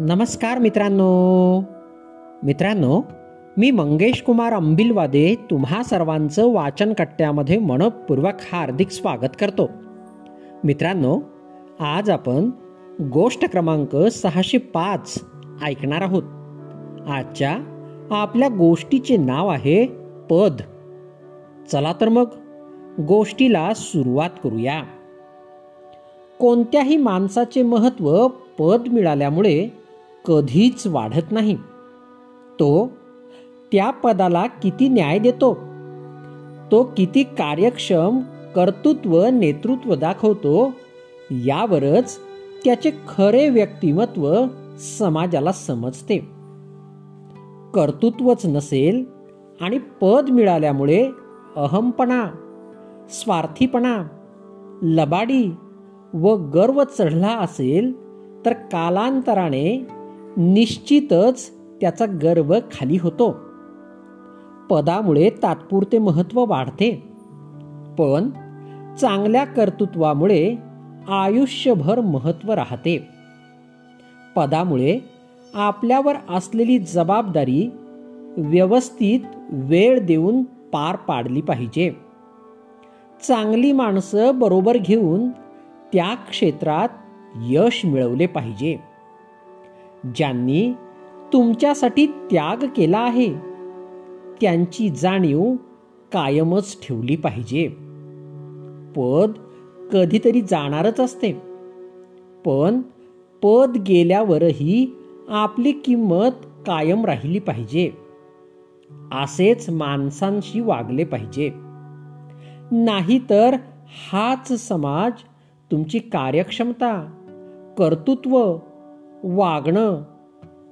नमस्कार मित्रांनो. मित्रांनो मी मंगेश कुमार अंबिलवादे तुम्हा सर्वांचं वाचन कट्ट्यामध्ये मनपूर्वक हार्दिक स्वागत करतो. मित्रांनो आज आपण गोष्ट क्रमांक सहाशे पाच ऐकणार आहोत. आजच्या आपल्या गोष्टीचे नाव आहे पद. चला तर मग गोष्टीला सुरुवात करूया. कोणत्याही माणसाचे महत्त्व पद मिळाल्यामुळे कधीच वाढत नाही. तो त्या पदाला किती न्याय देतो? तो किती कार्यक्षम कर्तृत्व नेतृत्व दाखवतो? यावरच त्याचे खरे व्यक्तिमत्व समाजाला समजते. कर्तृत्वच नसेल आणि पद मिळाल्यामुळे अहमपणा स्वार्थीपणा लबाडी व गर्व चढला असेल तर कालांतराने निश्चितच त्याचा गर्व खाली होतो. पदामुळे तात्पुरते महत्त्व वाढते. पण चांगल्या कर्तृत्वामुळे आयुष्यभर महत्त्व राहते. पदामुळे आपल्यावर असलेली जबाबदारी व्यवस्थित वेळ देऊन पार पाडली पाहिजे. चांगली माणसं बरोबर घेऊन त्या क्षेत्रात यश मिळवले पाहिजे. ज्यांनी तुमच्यासाठी त्याग केला आहे त्यांची जाणीव कायमच ठेवली पाहिजे. पद कधीतरी जाणारच असते. पण पद गेल्यावरही आपली किंमत कायम राहिली पाहिजे. असेच माणसांशी वागले पाहिजे. नाहीतर हाच समाज तुमची कार्यक्षमता कर्तृत्व वागणं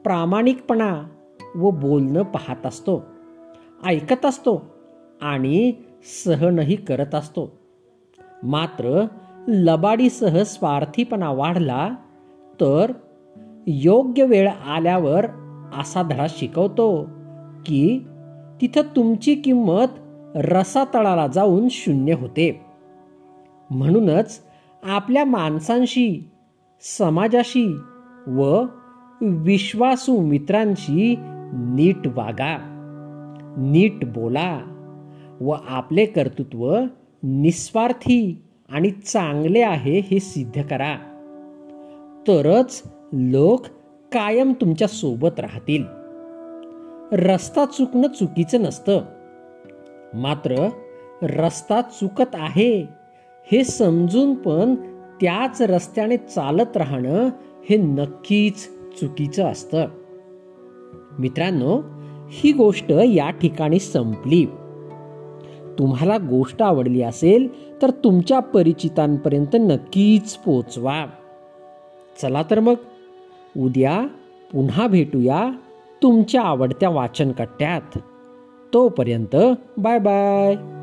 प्रामाणिकपणा व बोलणं पाहत असतो ऐकत असतो आणि सहनही करत असतो. मात्र लबाडीसह स्वार्थीपणा वाढला तर योग्य वेळ आल्यावर असा धडा शिकवतो की तिथं तुमची किंमत रसातळाला जाऊन शून्य होते. म्हणूनच आपल्या माणसांशी समाजाशी व विश्वासू मित्रांशी नीट वागा नीट बोला व आपले कर्तृत्व निस्वार्थी आणि चांगले आहे हे सिद्ध करा. तरच लोक कायम तुमच्यासोबत राहतील. रस्ता चुकणं चुकीचं नसतं. मात्र रस्ता चुकत आहे हे समजून पण त्याच रस्त्याने चालत राहणं हे नक्कीच चुकीचं असतं. मित्रांनो ही गोष्ट या ठिकाणी संपली. तुम्हाला गोष्ट आवडली असेल तर तुमच्या परिचितांपर्यंत नक्कीच पोचवा. चला तर मग उद्या पुन्हा भेटूया तुमच्या आवडत्या वाचन कट्ट्यात तोपर्यंत बाय बाय.